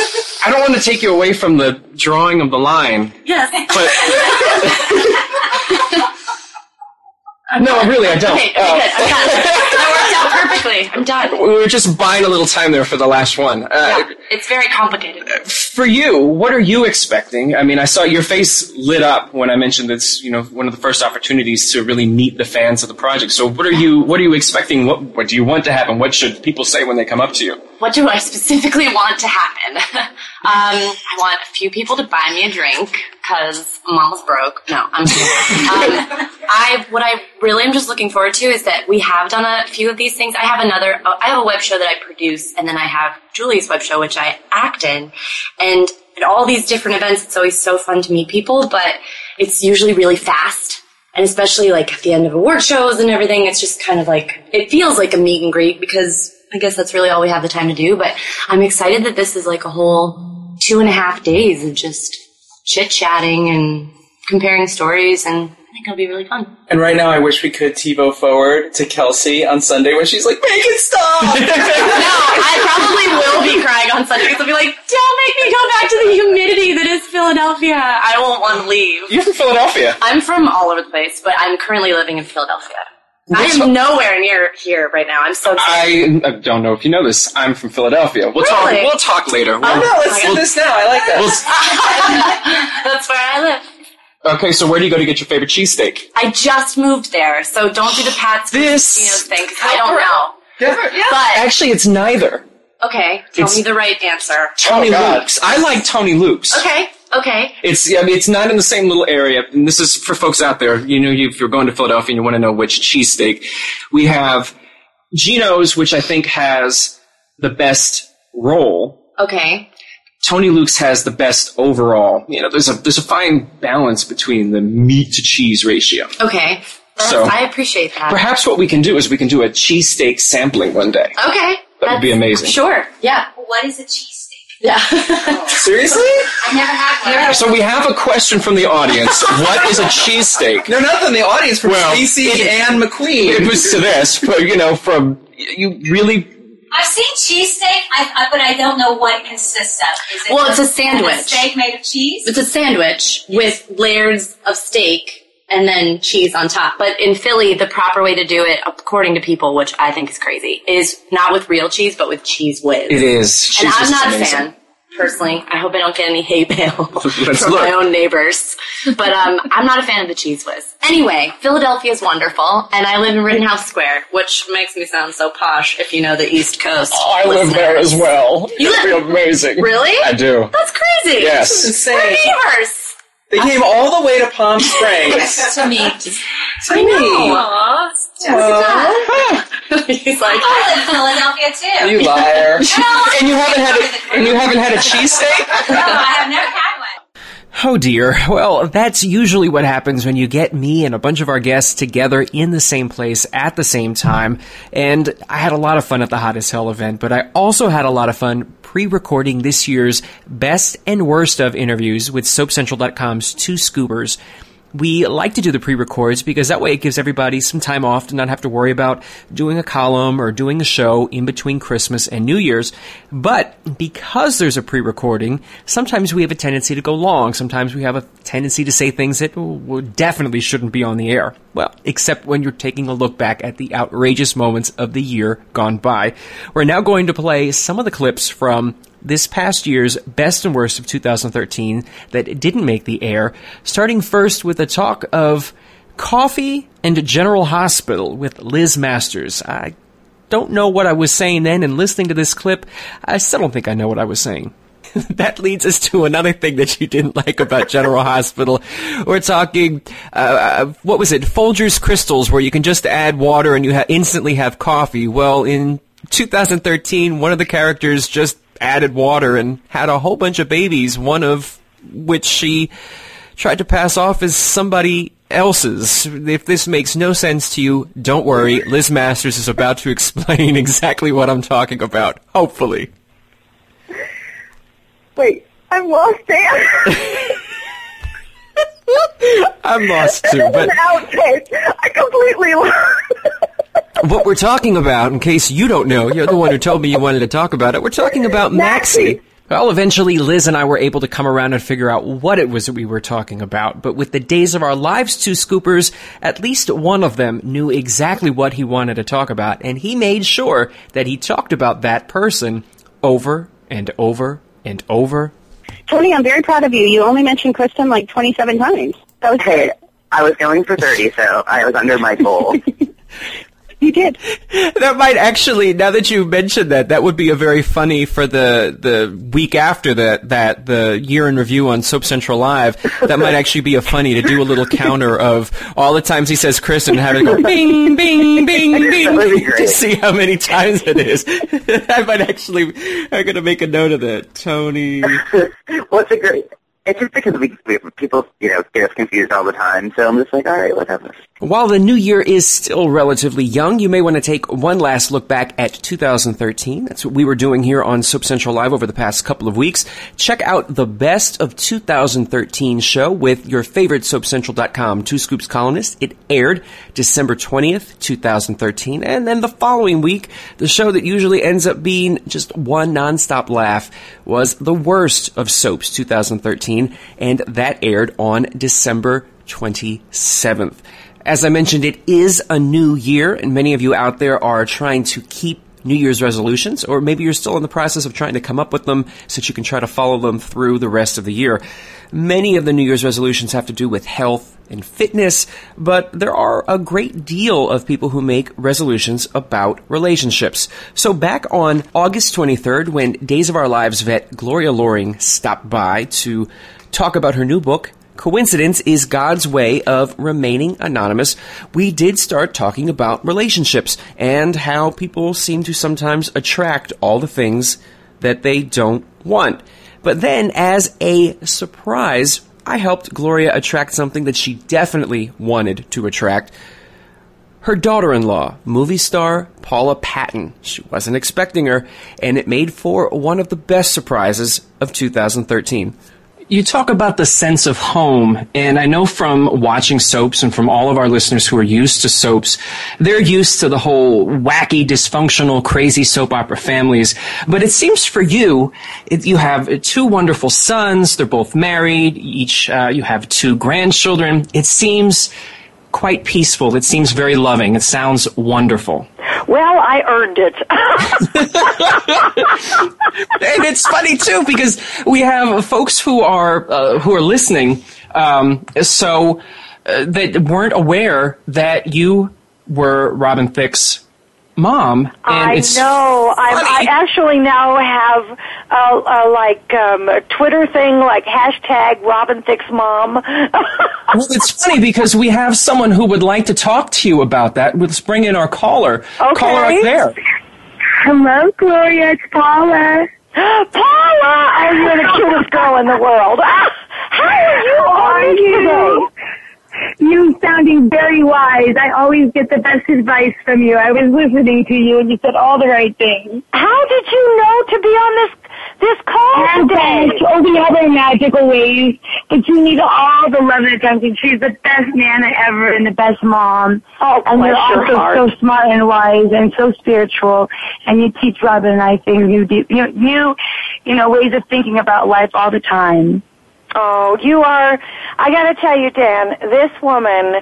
I don't want to take you away from the drawing of the line, Yes. but no, really, I don't. Okay, okay, good. I'm done. That worked out perfectly. I'm done. we were just buying a little time there for the last one. Uh, Yeah, it's very complicated. For you, what are you expecting? I mean, I saw your face lit up when I mentioned that's you know one of the first opportunities to really meet the fans of the project. So, what are you what are you expecting? What what do you want to happen? What should people say when they come up to you? What do I specifically want to happen? um, I want a few people to buy me a drink because mama's broke. No, I'm kidding. um, I what I really am just looking forward to is that we have done a few of these things. I have another. I have a web show that I produce, and then I have Julie's web show, which I act in, and at all these different events, it's always so fun to meet people, but it's usually really fast. And especially like at the end of award shows and everything, it's just kind of like, it feels like a meet and greet because I guess that's really all we have the time to do. But I'm excited that this is like a whole two and a half days of just chit chatting and comparing stories. And I think it'll be really fun. And right now, I wish we could TiVo forward to Kelsey on Sunday when she's like, "Make it stop." no, I probably will be crying on Sunday because I'll be like, don't make me go back to the humidity that is Philadelphia. I won't want to leave. You're from Philadelphia. I'm from all over the place, but I'm currently living in Philadelphia. I am nowhere near here right now. I'm so excited. I don't know if you know this. I'm from Philadelphia. We'll talk. Really? We'll talk later. We'll, Oh no, let's do we'll- this now. I like that. That's where I live. Okay, so where do you go to get your favorite cheesesteak? I just moved there, so don't do the Pat's This- Casinos thing 'cause I don't know. Yeah, But Actually, it's neither. okay, tell It's- me the right answer. Tony Oh, Luke's. I like Tony Luke's. Okay, okay. It's I mean it's not in the same little area. And this is for folks out there. You know, if you're going to Philadelphia and you want to know which cheesesteak, we have Geno's, which I think has the best roll. Okay. Tony Luke's has the best overall. You know, there's a there's a fine balance between the meat to cheese ratio. Okay. That's, So- I appreciate that. Perhaps what we can do is we can do a cheesesteak sampling one day. Okay. That would be amazing. Sure. Yeah. What is a cheesesteak? Yeah. Seriously? I never had one. So we have a question from the audience. what is a cheesesteak? No, not from the audience, from Well, Stacey it- and McQueen. It was to this, but you know, from you really I've seen cheesesteak, I, I, but I don't know what it consists of. Is it Well, it's a just sandwich. steak made of cheese? It's a sandwich with layers of steak and then cheese on top. But in Philly, the proper way to do it, according to people, which I think is crazy, is not with real cheese, but with Cheez Whiz. It is. Cheese and I'm not a fan. Personally, I hope I don't get any hate mail from look. my own neighbors. But um, I'm not a fan of the Cheez Whiz. Anyway, Philadelphia is wonderful, and I live in Rittenhouse Square, which makes me sound so posh if you know the East Coast. I live there as well. You It'd be live- amazing. Really? I do. That's crazy. Yes. This is insane. We're neighbors. They came all the way to Palm Springs. to meet. to me. Aww. He's like, I live in Philadelphia too. You liar. And you haven't had a and you haven't had a cheesesteak? No, I have never had one. Oh dear. Well, that's usually what happens when you get me and a bunch of our guests together in the same place at the same time. And I had a lot of fun at the Hot as Hell event, but I also had a lot of fun pre-recording this year's best and worst of interviews with SoapCentral.com's two scoopers. We like to do the pre-records because that way it gives everybody some time off to not have to worry about doing a column or doing a show in between Christmas and New Year's. But because there's a pre-recording, sometimes we have a tendency to go long. Sometimes we have a tendency to say things that definitely shouldn't be on the air. Well, except when you're taking a look back at the outrageous moments of the year gone by. We're now going to play some of the clips from this past year's best and worst of 2013 that didn't make the air, starting first with a talk of coffee and General Hospital with Liz Masters. I don't know what I was saying then, and listening to this clip, I still don't think I know what I was saying. that leads us to another thing that you didn't like about General Hospital. We're talking, uh, what was it, Folgers crystals, where you can just add water and you ha- instantly have coffee. Well, in 2013, one of the characters just added water and had a whole bunch of babies, one of which she tried to pass off as somebody else's. If this makes no sense to you, don't worry. Liz Masters is about to explain exactly what I'm talking about. Hopefully. Wait, I'm lost, Dan. I'm lost too, but an outtake. I completely lost. What we're talking about, in case you don't know, you're the one who told me you wanted to talk about it. We're talking about Maxie. Well, eventually Liz and I were able to come around and figure out what it was that we were talking about. But with the Days of Our Lives two scoopers, at least one of them knew exactly what he wanted to talk about, and he made sure that he talked about that person over and over and over. Tony, I'm very proud of you. You only mentioned Kristen like 27 times. That was Hey, I was going for 30, so I was under my goal. You did. That might actually, now that you mentioned that, that would be a very funny for the the week after that, that the year in review on Soap Central Live. That might actually be a funny to do a little counter of all the times he says Chris and have it go bing, bing, bing, bing, That would be great. to see how many times it is. I might actually, I'm going to make a note of that. Tony. What's a great? It's just because we, we people you know get us confused all the time. So I'm just like, all right, whatever. While the new year is still relatively young, you may want to take one last look back at 2013. That's what we were doing here on Soap Central Live over the past couple of weeks. Check out the best of 2013 show with your favorite SoapCentral.com Two Scoops columnist. It aired December 20th, 2013. And then the following week, the show that usually ends up being just one nonstop laugh was the worst of Soaps 2013. And that aired on December 27th. As I mentioned, it is a new year, and many of you out there are trying to keep New Year's resolutions, or maybe you're still in the process of trying to come up with them so that you can try to follow them through the rest of the year. Many of the New Year's resolutions have to do with health and fitness, but there are a great deal of people who make resolutions about relationships. So back on August 23rd, when Days of Our Lives vet Gloria Loring stopped by to talk about her new book, Coincidence is God's way of remaining anonymous. We did start talking about relationships and how people seem to sometimes attract all the things that they don't want. But then, as a surprise, I helped Gloria attract something that she definitely wanted to attract. Her daughter in law, movie star Paula Patton. She wasn't expecting her, and it made for one of the best surprises of 2013 you talk about the sense of home, and I know from watching soaps and from all of our listeners who are used to soaps, they're used to the whole wacky, dysfunctional, crazy soap opera families. But it seems for you, it, you have two wonderful sons. They're both married. Each uh, you have two grandchildren. It seems quite peaceful. It seems very loving. It sounds wonderful. Well, I earned it. and it's funny too because we have folks who are uh, who are listening, um, so uh, that weren't aware that you were Robin Thicke's mom. And I it's know. I'm, I actually now have a, a like um, a Twitter thing, like hashtag Robin Thicke's mom. well, it's funny because we have someone who would like to talk to you about that. Let's bring in our caller. Okay. Caller up there. Hello, Gloria. It's Paula. Paula, oh, you're the cutest girl in the world. How are you on today? You sounding very wise. I always get the best advice from you. I was listening to you and you said all the right things. How did you know to be on this this call and today? Oh, we have our magical ways, but you need all the love and attention. She's the best nana ever and the best mom. Oh, and you're your also heart. so smart and wise and so spiritual. And you teach Robin and I things you do, you, you, you know, ways of thinking about life all the time. Oh, you are, I gotta tell you, Dan, this woman,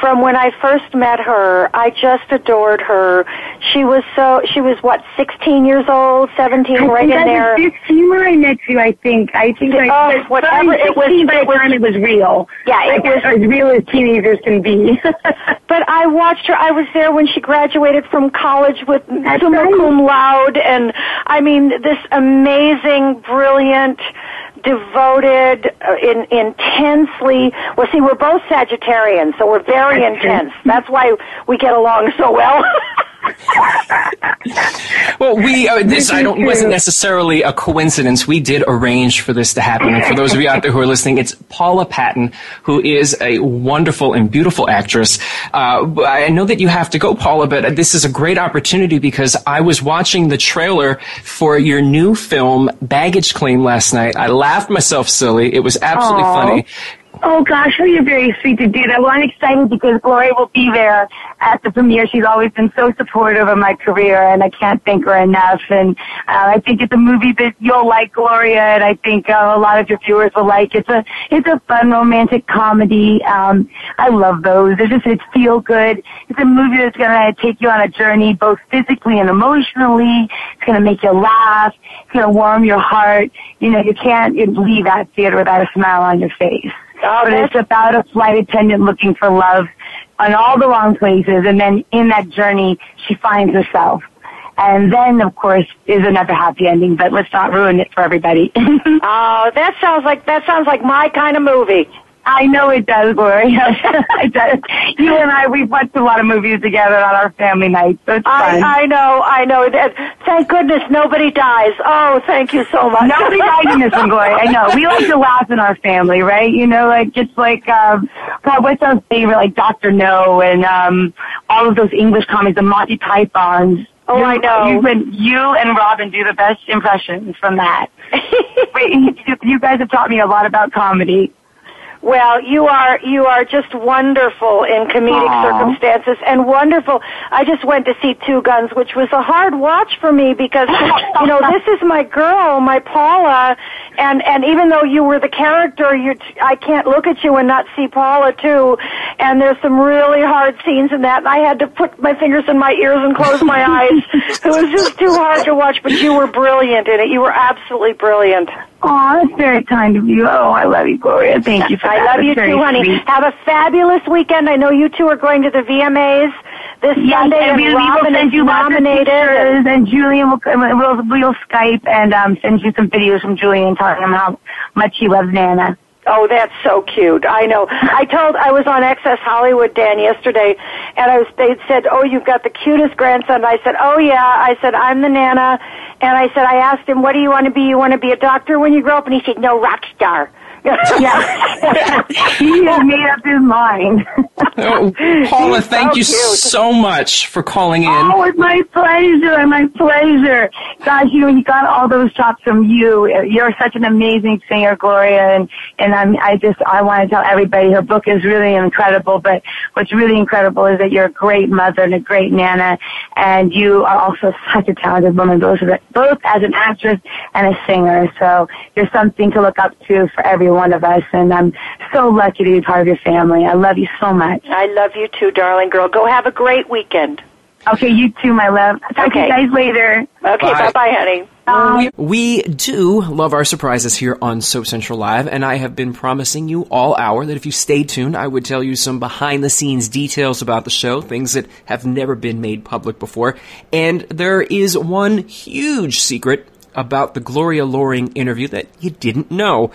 from when I first met her, I just adored her. She was so, she was what, 16 years old, 17, I right in I there. was 15 when I met you, I think. I think I, Oh, whatever, it was- 16 by it the was- time it was real. Yeah, it was- as real as teenagers can be. But I watched her. I was there when she graduated from college with That's summa cum laude, and I mean this amazing, brilliant, devoted, uh, in, intensely. Well, see, we're both Sagittarians, so we're very True. intense. That's why we get along so well. Well, we uh, this I don't wasn't necessarily a coincidence. We did arrange for this to happen. And for those of you out there who are listening, it's Paula Patton, who is a wonderful and beautiful actress. Uh, I know that you have to go, Paula, but this is a great opportunity because I was watching the trailer for your new film Baggage Claim last night. I laughed myself silly. It was absolutely Aw. funny. Oh gosh, you're very sweet to do that. Well, I'm excited because Gloria will be there at the premiere. She's always been so supportive of my career, and I can't thank her enough. And uh, I think it's a movie that you'll like, Gloria, and I think uh, a lot of your viewers will like. It's a it's a fun romantic comedy. Um, I love those. It's just it's feel good. It's a movie that's gonna take you on a journey, both physically and emotionally. It's gonna make you laugh. It's gonna warm your heart. You know, you can't leave that theater without a smile on your face but it's about a flight attendant looking for love on all the wrong places, and then in that journey, she finds herself. And then, of course, is another happy ending, but let's not ruin it for everybody. oh, that sounds like that sounds like my kind of movie. I know it does, Gloria. it does. You and I, we've watched a lot of movies together on our family nights, so it's fun. I, I know, I know. That- Thank goodness nobody dies. Oh, thank you so much. Nobody dies in this one, Gloria. I know. We like to laugh in our family, right? You know, like just like um God, what's our favorite? Like Doctor No and um all of those English comedies, the Monty Pythons. Oh, you, I know. You, and you and Robin do the best impressions from that. Wait, you, you guys have taught me a lot about comedy. Well, you are you are just wonderful in comedic Aw. circumstances and wonderful. I just went to see Two Guns, which was a hard watch for me because you know this is my girl, my Paula, and and even though you were the character, you I can't look at you and not see Paula too. And there's some really hard scenes in that, and I had to put my fingers in my ears and close my eyes. It was just too hard to watch, but you were brilliant in it. You were absolutely brilliant. Oh, that's very kind of you. Oh, I love you, Gloria. Thank you for I love you too, honey. sweet. Have a fabulous weekend. I know you two are going to the VMAs this Yes, Sunday, and and will Robin is you nominated. pictures, and Julian will we'll, we'll Skype and um, send you some videos from Julian telling him how much he loves Nana. Oh, that's so cute. I know. I told I was on Access Hollywood Dan yesterday, and I was. They said, "Oh, you've got the cutest grandson." I said, "Oh yeah." I said, "I'm the nana," and I said, "I asked him, what do you want to be? You want to be a doctor when you grow up?" And he said, "No, rock star." Yeah, he has made up his mind. Oh, Paula, He's thank so you cute. so much for calling in. Oh, it's my pleasure, my pleasure. Gosh, you know, he got all those chops from you. You're such an amazing singer, Gloria, and and I'm, I just I want to tell everybody her book is really incredible. But what's really incredible is that you're a great mother and a great nana, and you are also such a talented woman, both as both as an actress and a singer. So you're something to look up to for every one of us, and I'm so lucky to be part of your family. I love you so much. I love you too, darling girl. Go have a great weekend. Okay, you too, my love. Talk to you Okay. guys later. Okay, Bye. bye bye, honey. Um, bye. We do love our surprises here on Soap Central Live, and I have been promising you all hour that if you stay tuned, I would tell you some behind the scenes details about the show, things that have never been made public before. And there is one huge secret about the Gloria Loring interview that you didn't know.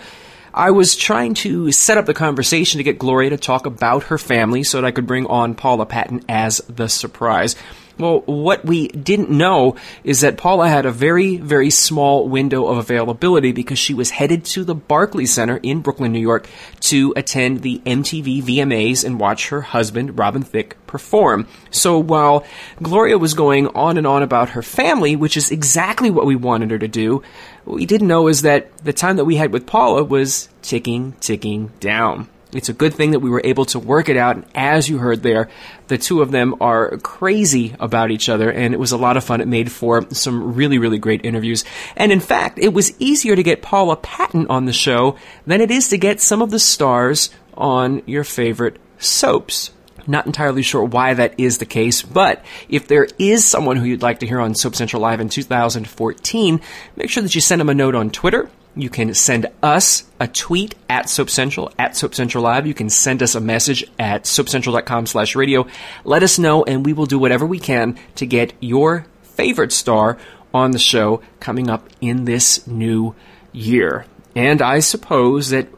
I was trying to set up the conversation to get Gloria to talk about her family so that I could bring on Paula Patton as the surprise. Well, what we didn't know is that Paula had a very, very small window of availability because she was headed to the Barclays Center in Brooklyn, New York to attend the MTV VMAs and watch her husband, Robin Thicke, perform. So while Gloria was going on and on about her family, which is exactly what we wanted her to do, what we didn't know is that the time that we had with Paula was ticking, ticking down. It's a good thing that we were able to work it out. And as you heard there, the two of them are crazy about each other, and it was a lot of fun. It made for some really, really great interviews. And in fact, it was easier to get Paula Patton on the show than it is to get some of the stars on your favorite soaps. Not entirely sure why that is the case, but if there is someone who you'd like to hear on Soap Central Live in 2014, make sure that you send them a note on Twitter. You can send us a tweet at Soap Central, at Soap Central Live. You can send us a message at soapcentral.com slash radio. Let us know, and we will do whatever we can to get your favorite star on the show coming up in this new year. And I suppose that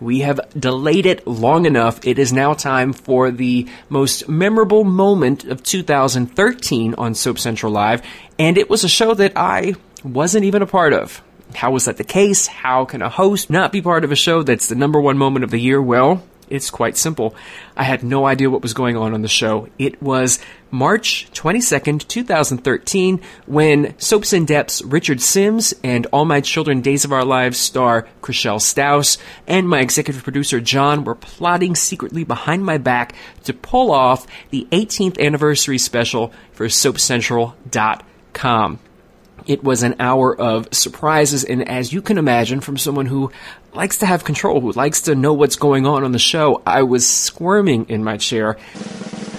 we have delayed it long enough. It is now time for the most memorable moment of 2013 on Soap Central Live, and it was a show that I wasn't even a part of. How was that the case? How can a host not be part of a show that's the number one moment of the year? Well, it's quite simple. I had no idea what was going on on the show. It was March 22nd, 2013, when Soaps in Depth's Richard Simms and All My Children Days of Our Lives star Chrishell Stause and my executive producer John were plotting secretly behind my back to pull off the 18th anniversary special for SoapCentral.com. It was an hour of surprises, and as you can imagine, from someone who likes to have control, who likes to know what's going on on the show, I was squirming in my chair.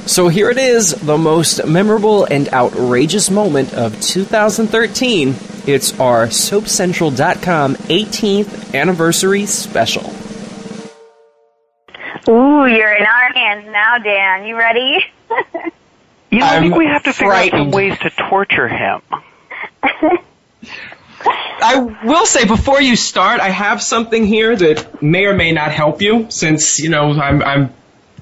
So here it is, the most memorable and outrageous moment of 2013. It's our SoapCentral.com 18th anniversary special. Ooh, you're in our hands now, Dan. You ready? You know, I think we have to figure out some ways to torture him. I will say before you start, I have something here that may or may not help you, since you know I'm I'm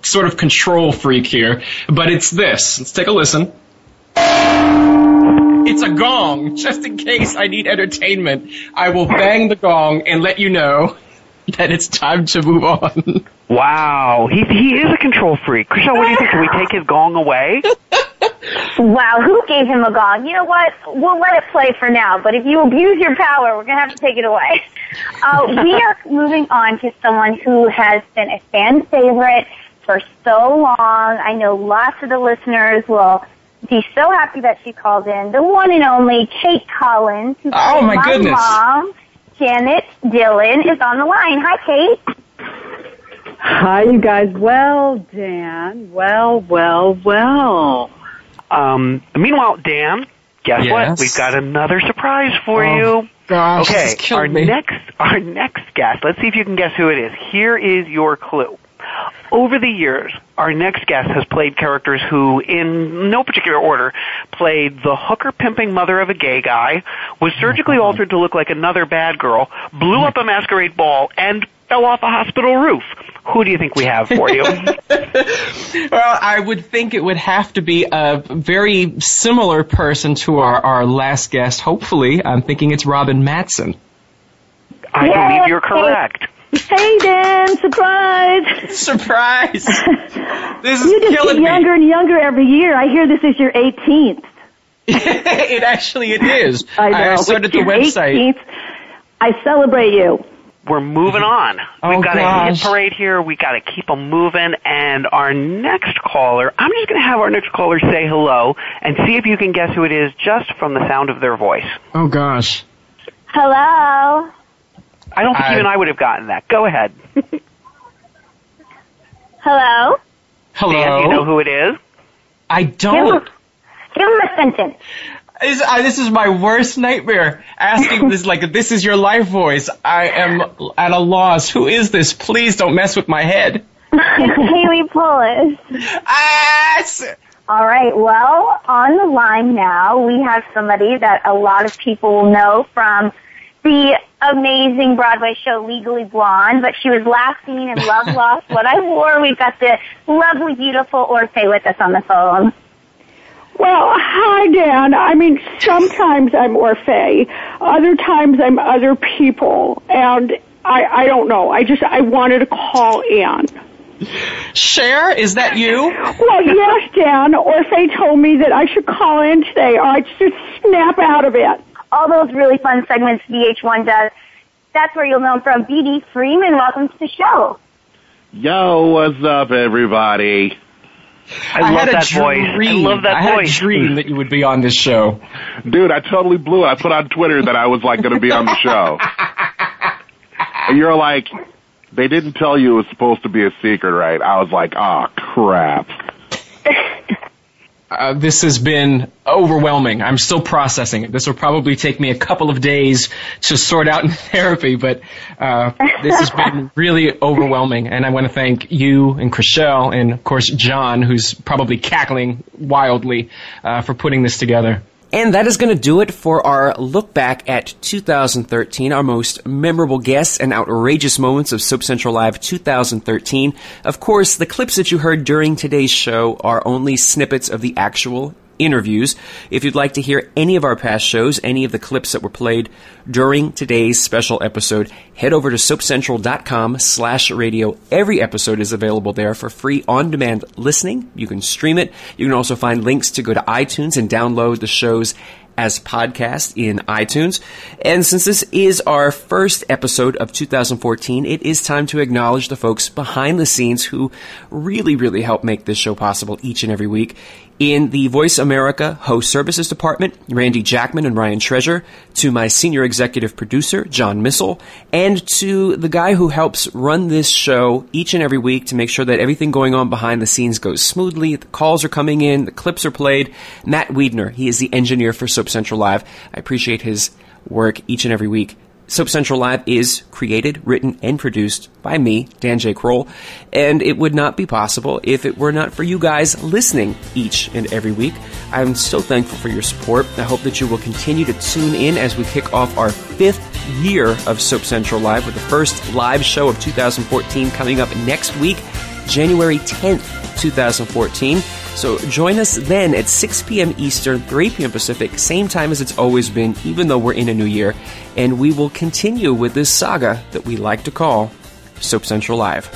sort of control freak here. But it's this. Let's take a listen. It's a gong, just in case I need entertainment. I will bang the gong and let you know that it's time to move on. Wow, he he is a control freak. Chrishell, what do you think? Can we take his gong away? Wow, who gave him a gong? You know what? We'll let it play for now, but if you abuse your power, we're going to have to take it away. Uh, we are moving on to someone who has been a fan favorite for so long. I know lots of the listeners will be so happy that she called in. The one and only Kate Collins. who Oh, my my goodness. mom, Janet Dillon, is on the line. Hi, Kate. Hi, you guys. Well, Dan. Well, well, well. Um, meanwhile, Dan, guess Yes? what? We've got another surprise for Oh, you. Gosh, okay, this our me. next our next guest. Let's see if you can guess who it is. Here is your clue. Over the years, our next guest has played characters who, in no particular order, played the hooker pimping mother of a gay guy, was surgically mm-hmm. altered to look like another bad girl, blew up a masquerade ball, and fell off a hospital roof. Who do you think we have for you? Well, I would think it would have to be a very similar person to our, our last guest. Hopefully, I'm thinking it's Robin Mattson. I believe you're correct. Hey, Dan. Surprise. Surprise. This is you just killing get me. younger and younger every year. I hear this is your 18th. it actually it is. I know. I started the Your website. 18th. I celebrate you. We're moving on. Oh, We've got a hit parade here. We got to keep them moving. And our next caller, I'm just going to have our next caller say hello and see if you can guess who it is just from the sound of their voice. Oh gosh. Hello. I don't think I- even I would have gotten that. Go ahead. Hello. Hello. Dan, do you know who it is? I don't. Give him a sentence. This, uh, this is my worst nightmare. Asking this like this is your life voice. I am at a loss. Who is this? Please don't mess with my head. It's Haley Pullos. Ah, All right. Well, on the line now, we have somebody that a lot of people will know from the amazing Broadway show Legally Blonde, but she was last seen in Love Lost What I Wore. We've got the lovely, beautiful Orfeh with us on the phone. Well, hi, Dan. I mean, sometimes I'm Orfeh. Other times I'm other people. And I, I don't know. I just, I wanted to call in. Cher, is that you? Well, yes, Dan. Orfeh told me that I should call in today or I'd just snap out of it. All those really fun segments VH1 does. That's where you'll know him from. BD Freeman, welcome to the show. Yo, what's up, everybody? I, had a dream. I love that had a dream that you would be on this show. Dude, I totally blew it. I put on Twitter that I was like going to be on the show. and you're like, they didn't tell you it was supposed to be a secret, right? I was like, oh crap. Uh, this has been overwhelming. I'm still processing it. This will probably take me a couple of days to sort out in therapy, but uh, this has been really overwhelming. And I want to thank you and Chrishell and, of course, John, who's probably cackling wildly uh, for putting this together. And that is going to do it for our look back at 2013, our most memorable guests and outrageous moments of Soap Central Live 2013. Of course, the clips that you heard during today's show are only snippets of the actual interviews. If you'd like to hear any of our past shows, any of the clips that were played during today's special episode, head over to soapcentral.com slash radio. Every episode is available there for free on-demand listening. You can stream it. You can also find links to go to iTunes and download the shows as podcast in iTunes. And since this is our first episode of 2014, it is time to acknowledge the folks behind the scenes who really, really help make this show possible each and every week. In the Voice America Host Services Department, Randy Jackman and Ryan Treasure, to my senior executive producer, John Missel, and to the guy who helps run this show each and every week to make sure that everything going on behind the scenes goes smoothly, the calls are coming in, the clips are played, Matt Wiedner. He is the engineer for Soap Central Live. I appreciate his work each and every week. Soap Central Live is created, written, and produced by me, Dan J. Kroll, and it would not be possible if it were not for you guys listening each and every week. I'm so thankful for your support. I hope that you will continue to tune in as we kick off our fifth year of Soap Central Live with the first live show of 2014 coming up next week. January 10th, 2014. So join us then at 6 p.m. Eastern, 3 p.m. Pacific, same time as it's always been, even though we're in a new year. And we will continue with this saga that we like to call Soap Central Live.